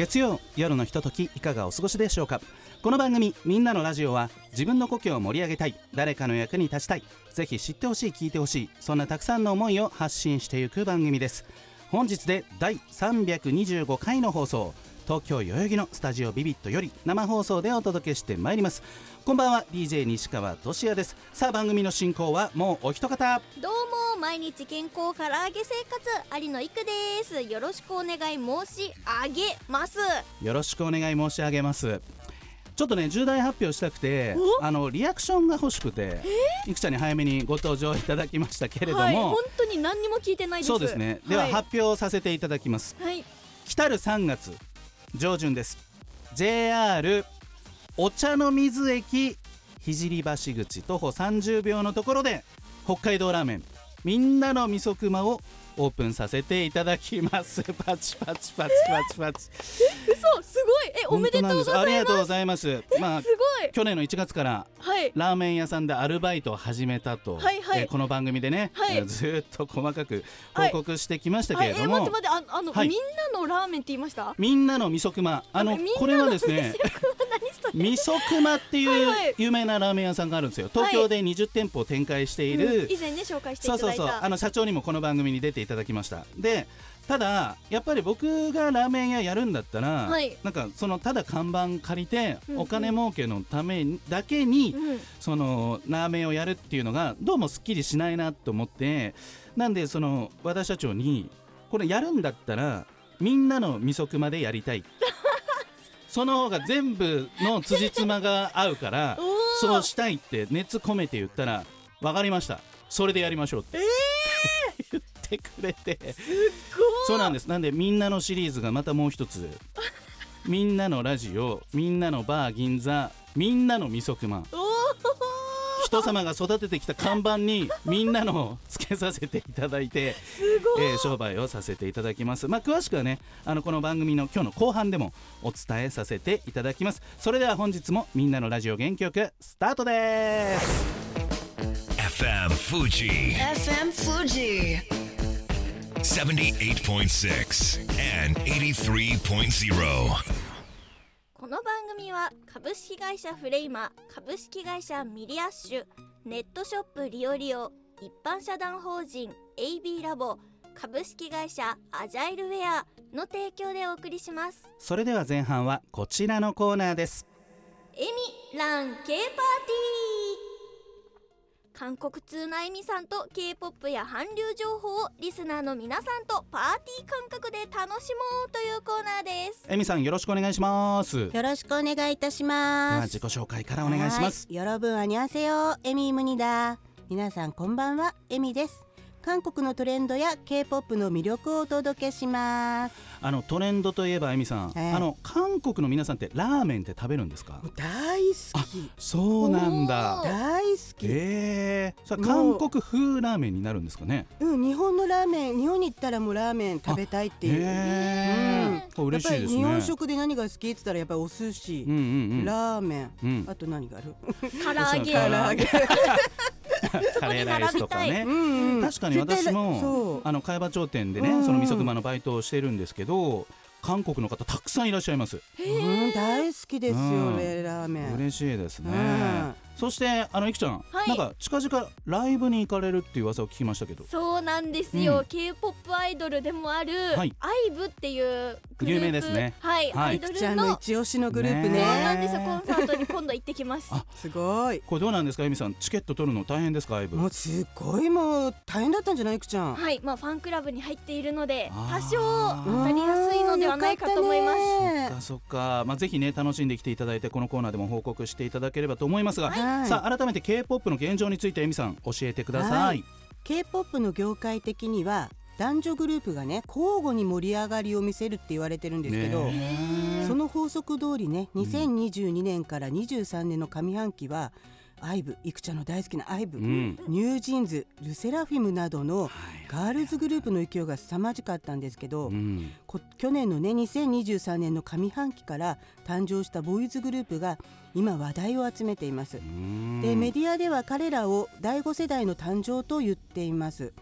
月曜夜のひとときいかがお過ごしでしょうか？この番組「みんなのラジオは」自分の故郷を盛り上げたい誰かの役に立ちたいぜひ知ってほしい聞いてほしいそんなたくさんの思いを発信していく番組です。本日で第325回の放送。東京代々木のスタジオビビットより生放送でお届けしてまいります。こんばんは DJ 西川俊也です。さあ番組の進行はもうお一方。どうも毎日健康唐揚げ生活有野育です。よろしくお願い申し上げます。よろしくお願い申し上げます。ちょっとね重大発表したくてお？あのリアクションが欲しくていくちゃんに早めにご登場いただきましたけれども、はい本当に何にも聞いてないです。そうですね。でははい、発表させていただきます。はい。来たる3月上旬です。JR お茶の水駅聖橋口徒歩30秒のところで北海道ラーメンみんなの味噌熊をオープンさせていただきます。パチパチパチパチパチ。嘘すごい。えおめでとうございます。ありがとうございます。まあすごい。去年の1月からはい。ラーメン屋さんでアルバイトを始めたと、はいはい。えーこの番組でね、はい。えーずーっと細かく報告してきましたけはい。えれども、待って待ってああの、はい。みんなのラーメンって言いました？みんなの味噌熊。あのこれはですね味噌熊っていはいはい。う有名なラーメン屋さんがあるんですよ。東京で20店舗展開している、うん以前ね紹介していそうそうただいた。そうあの社長にもこの番組に出ていただきました。でただやっぱり僕がラーメン屋やるんだったら、はい。なんかそのただ看板借りてお金儲けのためにだけに、うん。そのラーメンをやるっていうのがどうもすっきりしないなと思ってなんでその和田社長にこれやるんだったらみんなの味噌熊でやりたいその方が全部の辻褄が合うからそうしたいって熱込めて言ったら分かりました。それでやりましょうって、言ってくれて。そうなんです。なんでみんなのシリーズがまたもう一つ。みんなのラジオみんなのバー銀座みんなの味噌熊おー人様が育ててきた看板にみんなのをつけさせていただいて、すごい、えー商売をさせていただきます。まあ詳しくはねあのこの番組の今日の後半でもお伝えさせていただきます。それでは本日もみんなのラジオ元気よくスタートです。FM Fuji FM Fuji. 78.6 and 83.0. は株式会社フレイマ株式会社ミリアッシュネットショップリオリオ一般社団法人 AB ラボ株式会社アジャイルウェアの提供でお送りします。それでは前半はこちらのコーナーです。エミラン K パーティー韓国通なえみさんと K-POP や韓流情報をリスナーの皆さんとパーティー感覚で楽しもうというコーナーです。えみさんよろしくお願いします。よろしくお願いいたします。自己紹介からお願いします。よろぶんあにあせよ。えみむにだ。皆さんこんばんは。えみです。韓国のトレンドや K-POP の魅力をお届けします。あのトレンドといえばエミさん、ええ。あの韓国の皆さんってラーメンって食べるんですか？大好き。そうなんだ。大好き。ええそれもう。韓国風ラーメンになるんですかね？うん、日本のラーメン、日本に行ったらもうラーメン食べたいっていう。へえこれ嬉しいですね。やっぱり日本食で何が好きって言ったらやっぱりお寿司、うんうんうん。ラーメン、うん。あと何がある？唐揚げ。唐揚げ カレーにライスとかね。うんうん。確かに私もあの茅場町店でね、うん。その味噌熊のバイトをしてるんですけど韓国の方たくさんいらっしゃいます。うん、大好きですよ、うん。ねラーメン。嬉しいですね、うんそしてあのいくちゃん、はい。なんか近々ライブに行かれるっていう噂を聞きましたけど。そうなんですよ、うん。K-POP アイドルでもある、はい。アイブっていうグループ。有名ですね。はい、はい。アイドルちゃんのの一押しのグループね。ね。そうなんですよ。コンサートに今度行ってきます。あすごい。これどうなんですかエミさん？チケット取るの大変ですかライブ？もうすごいもう大変だったんじゃないいくちゃん？はい。まあファンクラブに入っているので多少当たりやすいのではないかと思います。そっかそっか、まあ、ぜひね楽しんできていただいてこのコーナーでも報告していただければと思いますが、はいさあ改めて K-POP の現状についてエミさん教えてください、K-POP の業界的には男女グループがね交互に盛り上がりを見せるって言われてるんですけど、ねその法則通りね2022年から23年の上半期は、アイブいくちゃんの大好きなアイブ、うん。ニュージーンズルセラフィムなどのはいガールズグループの勢いが凄まじかったんですけど、うん。こ去年のね2023年の上半期から誕生したボーイズグループが今話題を集めています。うん。でメディアでは彼らを第5世代の誕生と言っています。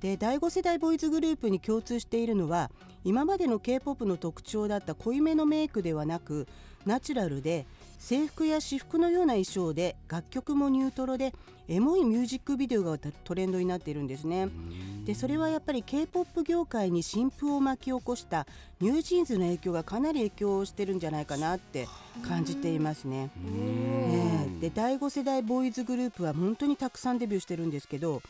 で第5世代ボーイズグループに共通しているのは今までの k p o p の特徴だった濃いめのメイクではなくナチュラルで制服や私服のような衣装で楽曲もニュートロでエモいミュージックビデオがトレンドになっているんですね。でそれはやっぱり k p o p 業界に新風を巻き起こしたニュージーンズの影響がかなり影響してるんじゃないかなって感じていますね。ねえで第5世代ボーイズグループは本当にたくさんデビューしてるんですけど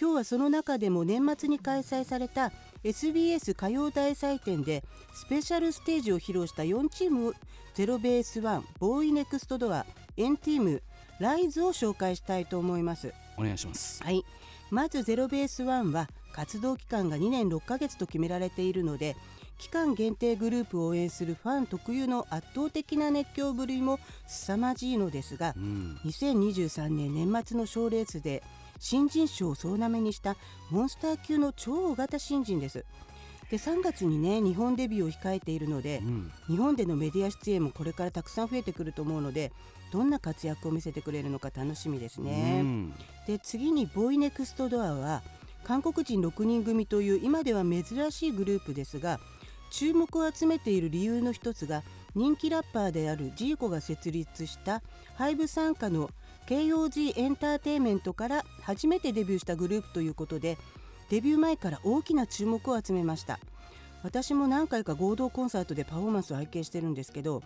今日はその中でも年末に開催された SBS 歌謡大祭典でスペシャルステージを披露した4チームゼロベースワンボーイネクストドアエンティームライズを紹介したいと思います。お願いします。はい、まずゼロベースワンは活動期間が2年6ヶ月と決められているので期間限定グループを応援するファン特有の圧倒的な熱狂ぶりも凄まじいのですがうん。2023年年末の賞レースで新人賞を総なめにしたモンスター級の超大型新人です。で3月にね日本デビューを控えているのでうん日本でのメディア出演もこれからたくさん増えてくると思うのでどんな活躍を見せてくれるのか楽しみですね。うんで次にボーイネクストドアは韓国人6人組という今では珍しいグループですが注目を集めている理由の一つが人気ラッパーであるジーコが設立したハイブ傘下の KOG エンターテインメントから初めてデビューしたグループということでデビュー前から大きな注目を集めました。私も何回か合同コンサートでパフォーマンスを拝見してるんですけど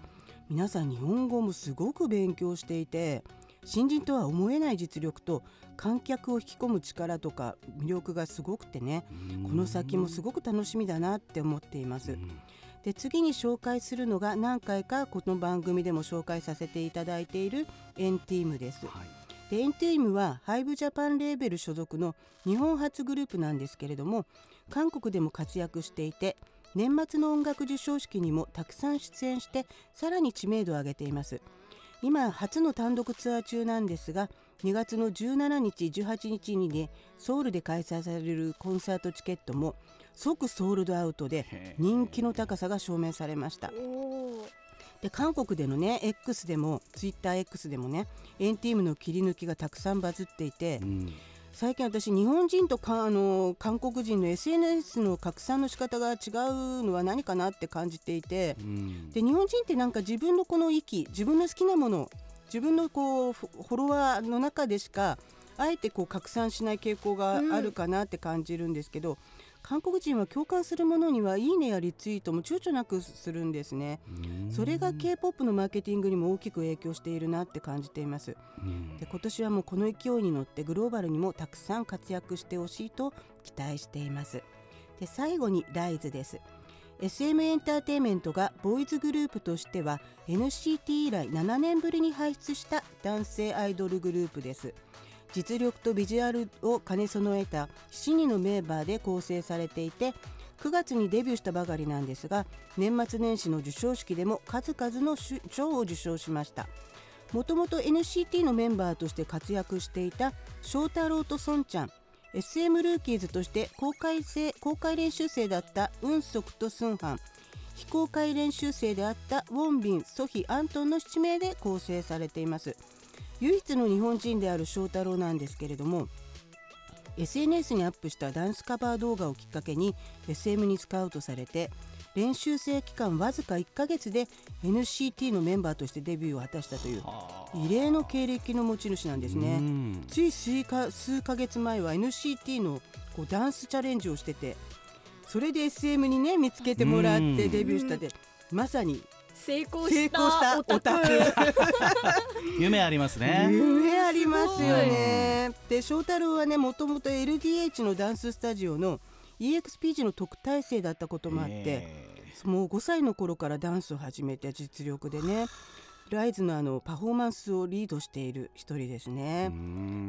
皆さん日本語もすごく勉強していて新人とは思えない実力と観客を引き込む力とか魅力がすごくてねこの先もすごく楽しみだなって思っています。で次に紹介するのが何回かこの番組でも紹介させていただいているエンティームです。はいでエンティームはハイブジャパンレーベル所属の日本初グループなんですけれども韓国でも活躍していて年末の音楽授賞式にもたくさん出演してさらに知名度を上げています今初の単独ツアー中なんですが2月の17日18日にねソウルで開催されるコンサートチケットも即ソールドアウトで人気の高さが証明されました。で韓国でのね X でも TwitterX でもねエンティームの切り抜きがたくさんバズっていてうん。最近私日本人とかあの韓国人の SNS の拡散の仕方が違うのは何かなって感じていてうん。で日本人ってなんか自分のこの域自分の好きなもの自分のこうフフォロワーの中でしかあえてこう拡散しない傾向があるかなって感じるんですけど、韓国人は共感するものにはいいねやリツイートも躊躇なくするんですね。それが K-POP のマーケティングにも大きく影響しているなって感じています。うん。で今年はもうこの勢いに乗ってグローバルにもたくさん活躍してほしいと期待しています。で最後にライズです SM エンターテインメントがボーイズグループとしては NCT 以来7年ぶりに輩出した男性アイドルグループです。実力とビジュアルを兼ね備えた7人のメンバーで構成されていて9月にデビューしたばかりなんですが年末年始の授賞式でも数々の賞を受賞しました。もともと NCT のメンバーとして活躍していた翔太郎とソンちゃん。SM ルーキーズとして公開生公開練習生だったウンソクとスンハン。非公開練習生であったウォンビン、ソヒ、アントンの7名で構成されています。唯一の日本人である翔太郎なんですけれども SNS にアップしたダンスカバー動画をきっかけに SM にスカウトされて練習生期間わずか1ヶ月で NCT のメンバーとしてデビューを果たしたという異例の経歴の持ち主なんですね。うん。つい数か数ヶ月前は NCT のこうダンスチャレンジをしててそれで SM にね見つけてもらってデビューしたでまさに成功成した功したオタク。夢ありますね。夢ありますよね。で翔太郎はねもともと LDH のダンススタジオの EXPG の特待生だったこともあってへもう5歳の頃からダンスを始めて実力でねライズのあのパフォーマンスをリードしている一人ですね。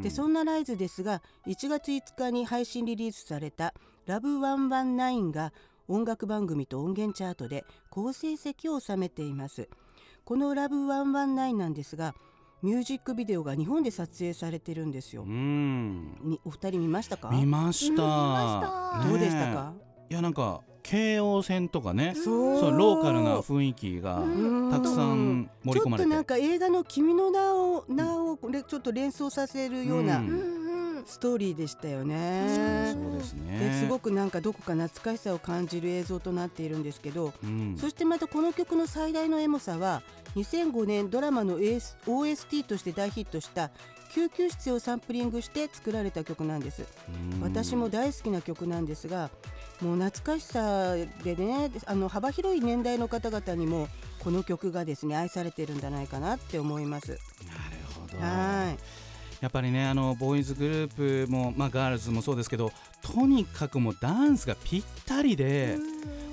でそんなライズですが1月5日に配信リリースされた「ラブ119が音楽番組と音源チャートで好成績を収めています。この「ラブ119なんですがミュージックビデオが日本で撮影されてるんですよ。うん。みお二人見ましたか？見ました,、うんどうでしたか、いやなんか京王線とかね。そう。ローカルな雰囲気がうん。たくさん盛り込まれて。ちょっとなんか映画の「君の名を」名をれちょっと連想させるようなうんストーリーでしたよね。にそうですね。ですごくなんかどこか懐かしさを感じる映像となっているんですけど、うん。そしてまたこの曲の最大のエモさは2005年ドラマの OST として大ヒットした救急室をサンプリングして作られた曲なんです。うん。私も大好きな曲なんですがもう懐かしさでねあの幅広い年代の方々にもこの曲がですね愛されてるんじゃないかなって思います。なるほど。はいやっぱりねあのボーイズグループも、まあ、ガールズもそうですけどとにかくもうダンスがぴったりで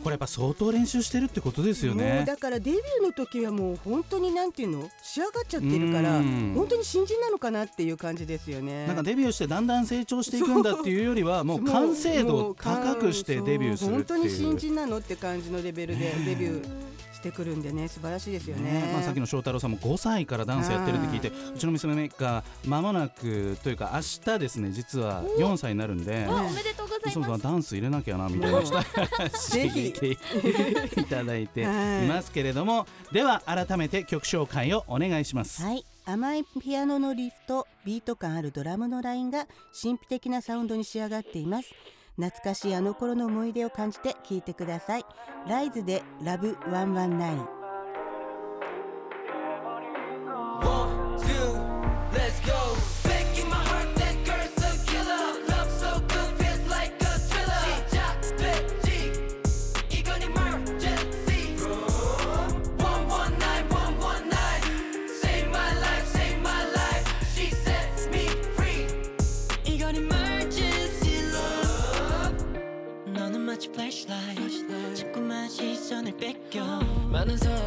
これやっぱ相当練習してるってことですよね。だからデビューの時はもう本当になんていうの？仕上がっちゃってるからうん。本当に新人なのかなっていう感じですよね。なんかデビューしてだんだん成長していくんだっていうよりはもう完成度を高くしてデビューする本当に。新人なのって感じのレベルでデビューしてくるんでね素晴らしいですよね。ねまあ、さっきの翔太郎さんも5歳からダンスやってるって聞いてうちの娘が間もなくというか明日ですね実は4歳になるんで。わおめでとうございそうますだダンス入れなきゃなみたいなぜひ。刺激いただいてい。ますけれどもでは改めて曲紹介をお願いします。はい。甘いピアノのリフとビート感あるドラムのラインが神秘的なサウンドに仕上がっています懐かしいあの頃の思い出を感じて聴いてください。ライズでラブ119 많은 사람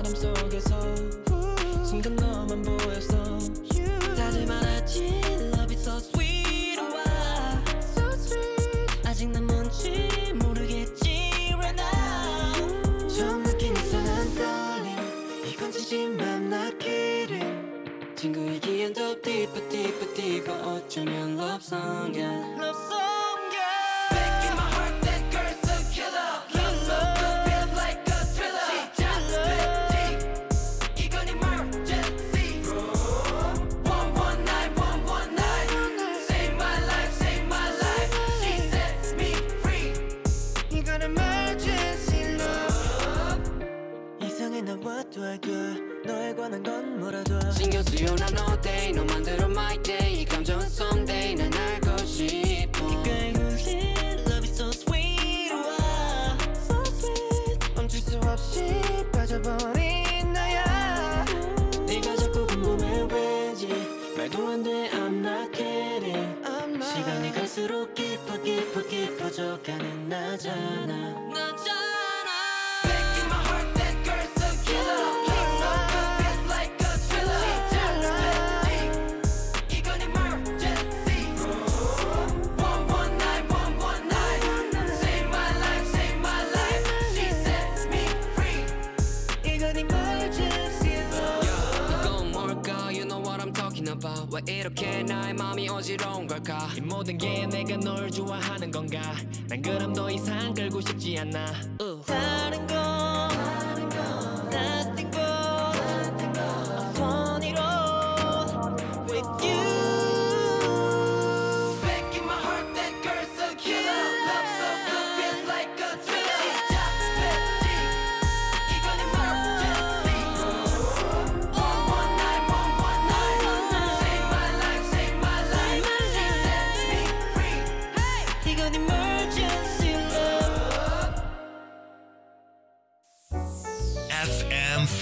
어지러운 걸까? 이 모든 게 내가 널 좋아하는 건가? 난 그럼 더 이상 끌고 싶지 않아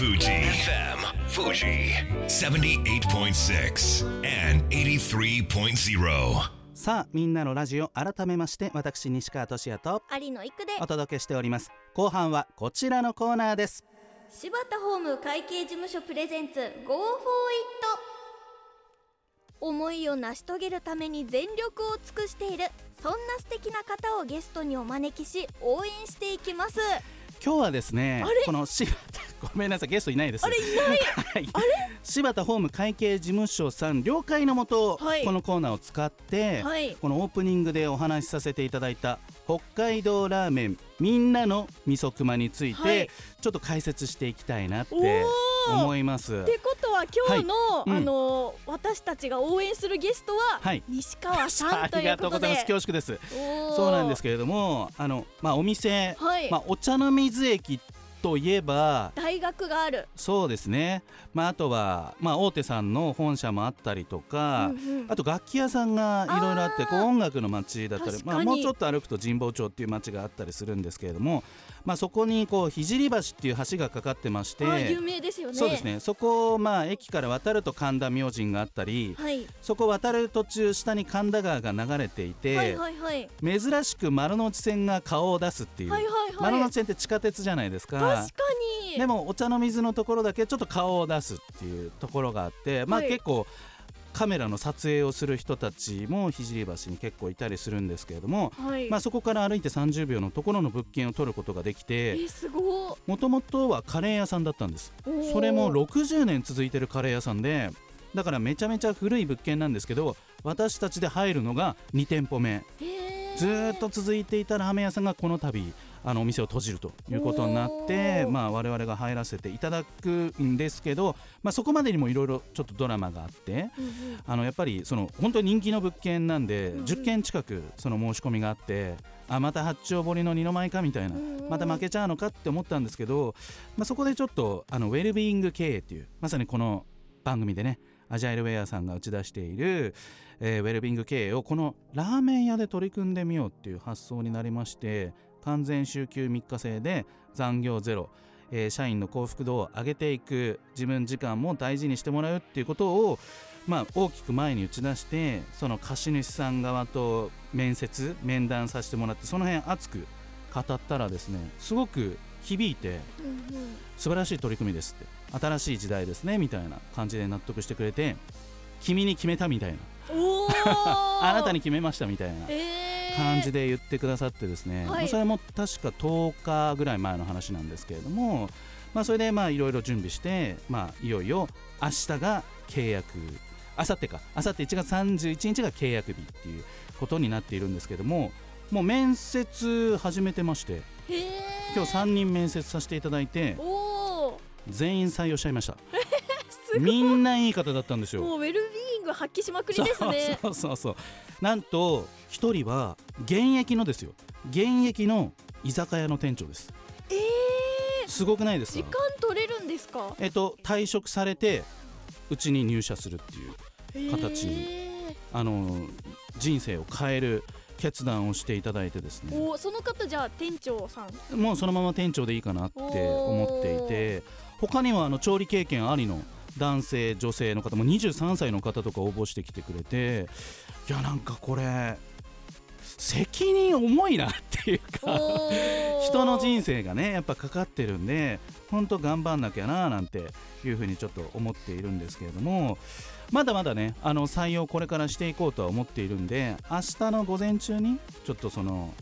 Fuji. FM Fuji. 78.6 and 83.0. さあみんなのラジオ改めまして私西川俊也と有野育でお届けしております後半はこちらのコーナーです柴田ホーム会計事務所プレゼンツ Go for it 思いを成し遂げるために全力を尽くしているそんな素敵な方をゲストにお招きし応援していきます今日はですねこの柴田ごめんなさいゲストいないです。あれいない。はい、柴田ホーム会計事務所さん了解のもと、はい。このコーナーを使って、はい。このオープニングでお話しさせていただいた北海道ラーメンみんなの味噌熊について、はい。ちょっと解説していきたいなって思います。ってことは今日の、はい。うん。あの私たちが応援するゲストは、はい。西川さん あとりがとうございいうことでます。恐縮です。そうなんですけれどもあの、まあ、お店、はい、まあ、お茶の水駅といえば大学がある、そうですね、まあ、あとは、まあ、大手さんの本社もあったりとか、うんうん。あと楽器屋さんがいろいろあってこう音楽の街だったりまあ、もうちょっと歩くと神保町っていう街があったりするんですけれども、まあ、そこにこう聖橋っていう橋がかかってましてあ有名ですよね。そうですね。そこをまあ駅から渡ると神田明神があったりはい、そこ渡る途中下に神田川が流れていて、はいはいはい。珍しく丸の内線が顔を出すっていう、はいはいはい。丸の内線って地下鉄じゃないですか。確かに。でもお茶の水のところだけちょっと顔を出すっていうところがあって、まあはい。結構カメラの撮影をする人たちも聖橋に結構いたりするんですけれども、はい、まあ、そこから歩いて30秒のところの物件を取ることができてもともとはカレー屋さんだったんです。それも60年続いてるカレー屋さんでだからめちゃめちゃ古い物件なんですけど私たちで入るのが2店舗目。ずーっと続いていたラーメン屋さんがこの度あのお店を閉じるということになって我々が入らせていただくんですけど、まあ、そこまでにもいろいろちょっとドラマがあってあのやっぱりその本当に人気の物件なんでうんうん。10件近くその申し込みがあってあまた八丁堀の二の舞かみたいなまた負けちゃうのかって思ったんですけど、まあ、そこでちょっとあのウェルビーイング経営っていうまさにこの番組でねアジャイルウェアさんが打ち出している、えーウェルビング経営をこのラーメン屋で取り組んでみようっていう発想になりまして完全週休3日制で残業ゼロ、えー社員の幸福度を上げていく自分時間も大事にしてもらうっていうことをまあ、大きく前に打ち出してその貸主さん側と面接面談させてもらってその辺熱く語ったらですねすごく響いてうんうん素晴らしい取り組みですって新しい時代ですねみたいな感じで納得してくれて君に決めたみたいな。あな たに決めましたみたいな。えー感じで言ってくださってですね、はい。まあそれも確か10日ぐらい前の話なんですけれども、まあ、それでまあいろいろ準備して、まあ、いよいよ明日が契約。明後日か。明後日1月31日が契約日っていうことになっているんですけどももう面接始めてまして今日3人面接させていただいて全員採用しちゃいました。みんないい方だったんですよ。もうウェルビーイング発揮しまくりですね。そうそうそう。なんと一人は現役のですよ。現役の居酒屋の店長です。えー、すごくないです時か間取れるんですか？えっと退職されてうちに入社するっていう形。にへあの人生を変える決断をしていただいてですね。ーおーその方じゃあ店長さん？もうそのまま店長でいいかなって思っていて他にはあの調理経験ありの男性女性の方も23歳の方とか応募してきてくれていやなんかこれ責任重いなっていうか人の人生がねやっぱかかってるんで本当頑張んなきゃななんていうふうにちょっと思っているんですけれどもまだまだねあの採用これからしていこうとは思っているんで明日の午前中にちょっとその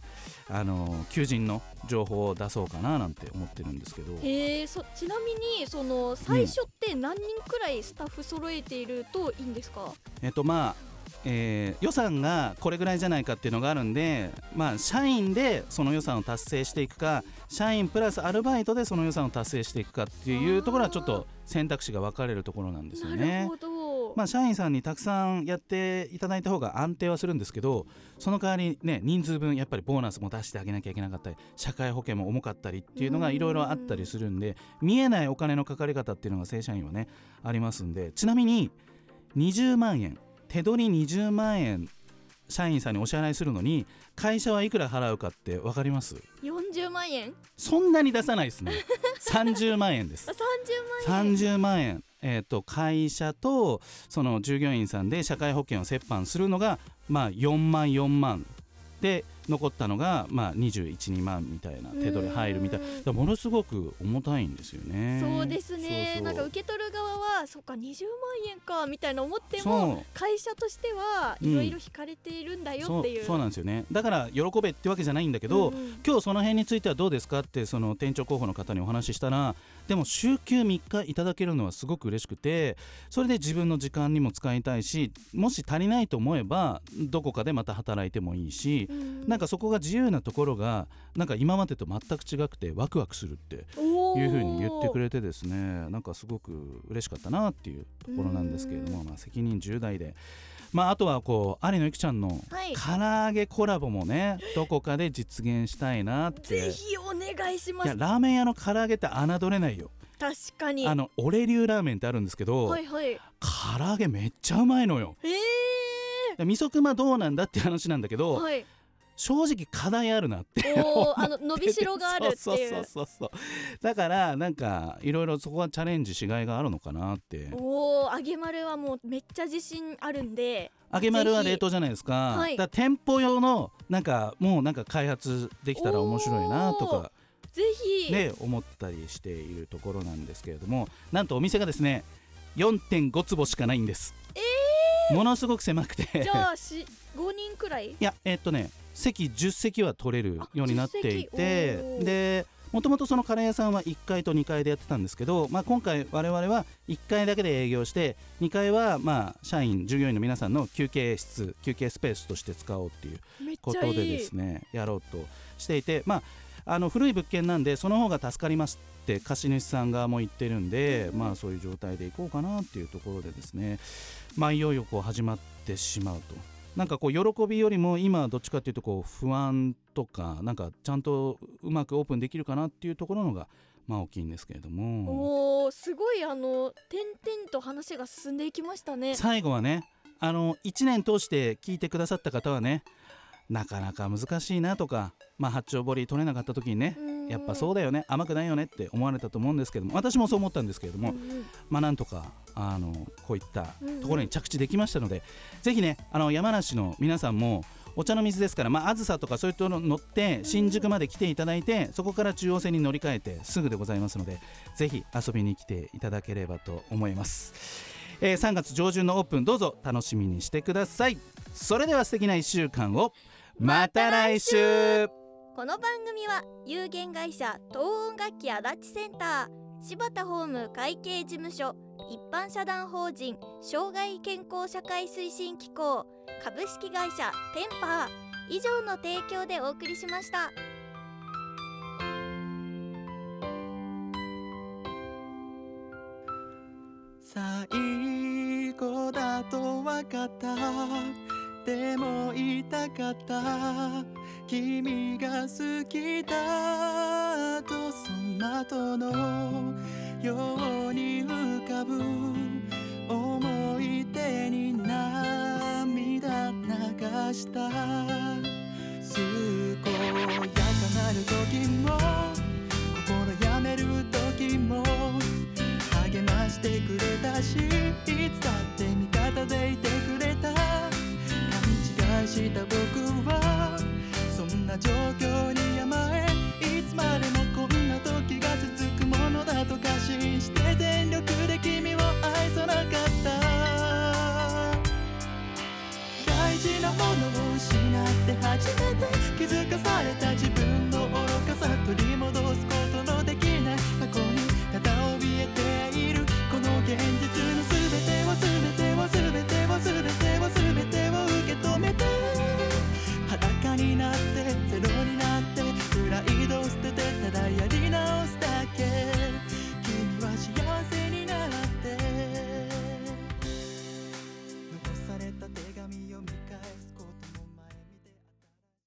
あの求人の情報を出そうかななんて思ってるんですけど。へえそちなみにその最初って何人くらいスタッフ揃えているといいんですか、えっとまあえー予算がこれぐらいじゃないかっていうのがあるんで、まあ、社員でその予算を達成していくか社員プラスアルバイトでその予算を達成していくかっていうところはちょっと選択肢が分かれるところなんですよなねる。ほど、まあ、社員さんにたくさんやっていただいた方が安定はするんですけどその代わりね人数分やっぱりボーナスも出してあげなきゃいけなかったり社会保険も重かったりっていうのがいろいろあったりするんで見えないお金のかかり方っていうのが正社員はねありますんでちなみに20万円手取り20万円社員さんにお支払いするのに会社はいくら払うかって分かります？40万円？そんなに出さないですね。30万円です。あ30万円。30万円、えー、と会社とその従業員さんで社会保険を折半するのが、まあ、4万4万で残ったのが、まあ、212万みたいな手取り入るみたいな。ものすごく重たいんですよね。そうですね。そうそう。なんか受け取る側はそっか20万円かみたいな思ってそもう。会社としてはうん。いろいろ引かれているんだよそうっていう、そうなんですよね。だから喜べってわけじゃないんだけど、うんうん。今日その辺についてはどうですかってその店長候補の方にお話ししたらでも週休3日いただけるのはすごく嬉しくてそれで自分の時間にも使いたいしもし足りないと思えばどこかでまた働いてもいいしうんなんかそこが自由なところがなんか今までと全く違くてワクワクするっていうふうに言ってくれてですねなんかすごく嬉しかったなっていうところなんですけれども、まあ、責任重大で。まあ、あとはこう有野由紀ちゃんのはい。唐揚げコラボもねどこかで実現したいなって。ぜひお願いします。いやラーメン屋の唐揚げって侮れないよ。確かに。あの俺流ラーメンってあるんですけど、はいはい。唐揚げめっちゃうまいのよ。えで味噌熊どうなんだって話なんだけー、ど、はい正直課題あるなって。あの伸びしろがあるってそうそうそうそうだからなんかいろいろそこはチャレンジしがいがあるのかなって。おお揚げ丸はもうめっちゃ自信あるんで。揚げ丸は冷凍じゃないですか,、はい。だ店舗用のなんかもうなんか開発できたら面白いなとかぜひ、ね思ったりしているところなんですけれどもなんとお店がですね4.5坪しかないんです、ものすごく狭くて。じゃあし5人くらい？いやえっとね席10席は取れるようになっていあ10てでもともとそのカレー屋さんは1階と2階でやってたんですけど、まあ、今回我々は1階だけで営業して2階はまあ社員従業員の皆さんの休憩室休憩スペースとして使おうっていうことでですねやろうとしていてまああの古い物件なんでその方が助かりますって貸主さん側も言ってるんで、まあそういう状態でいこうかなっていうところでですねまあいよいよこう始まってしまうとなんかこう喜びよりも今はどっちかっていうとこう不安とかなんかちゃんとうまくオープンできるかなっていうところのがまあ大きいんですけれども。おおすごいあの点々と話が進んでいきましたね。最後はねあの1年通して聞いてくださった方はねなかなか難しいなとか、まあ、八丁堀取れなかった時にねやっぱそうだだよね甘くないよねって思われたと思うんですけども私もそう思ったんですけれども、まあなんとかあのこういったところに着地できましたので、ぜひねあの山梨の皆さんもお茶の水ですから、まあ、あずさとかそういったの乗って新宿まで来ていただいてそこから中央線に乗り換えてすぐでございますのでぜひ遊びに来ていただければと思います、えー3月上旬のオープンどうぞ楽しみにしてください。それでは素敵な1週間を。また来週この番組は有限会社東音楽器足立センター柴田ホーム会計事務所一般社団法人障害健康社会推進機構株式会社テンパー以上の提供でお送りしました。最後だと分かったでも言いたかった君が好きだとその後のように浮かぶ思い出に涙流した。健やかなる時も心やめる時も励ましてくれたしいつだって味方でいてくれた。勘違いした僕は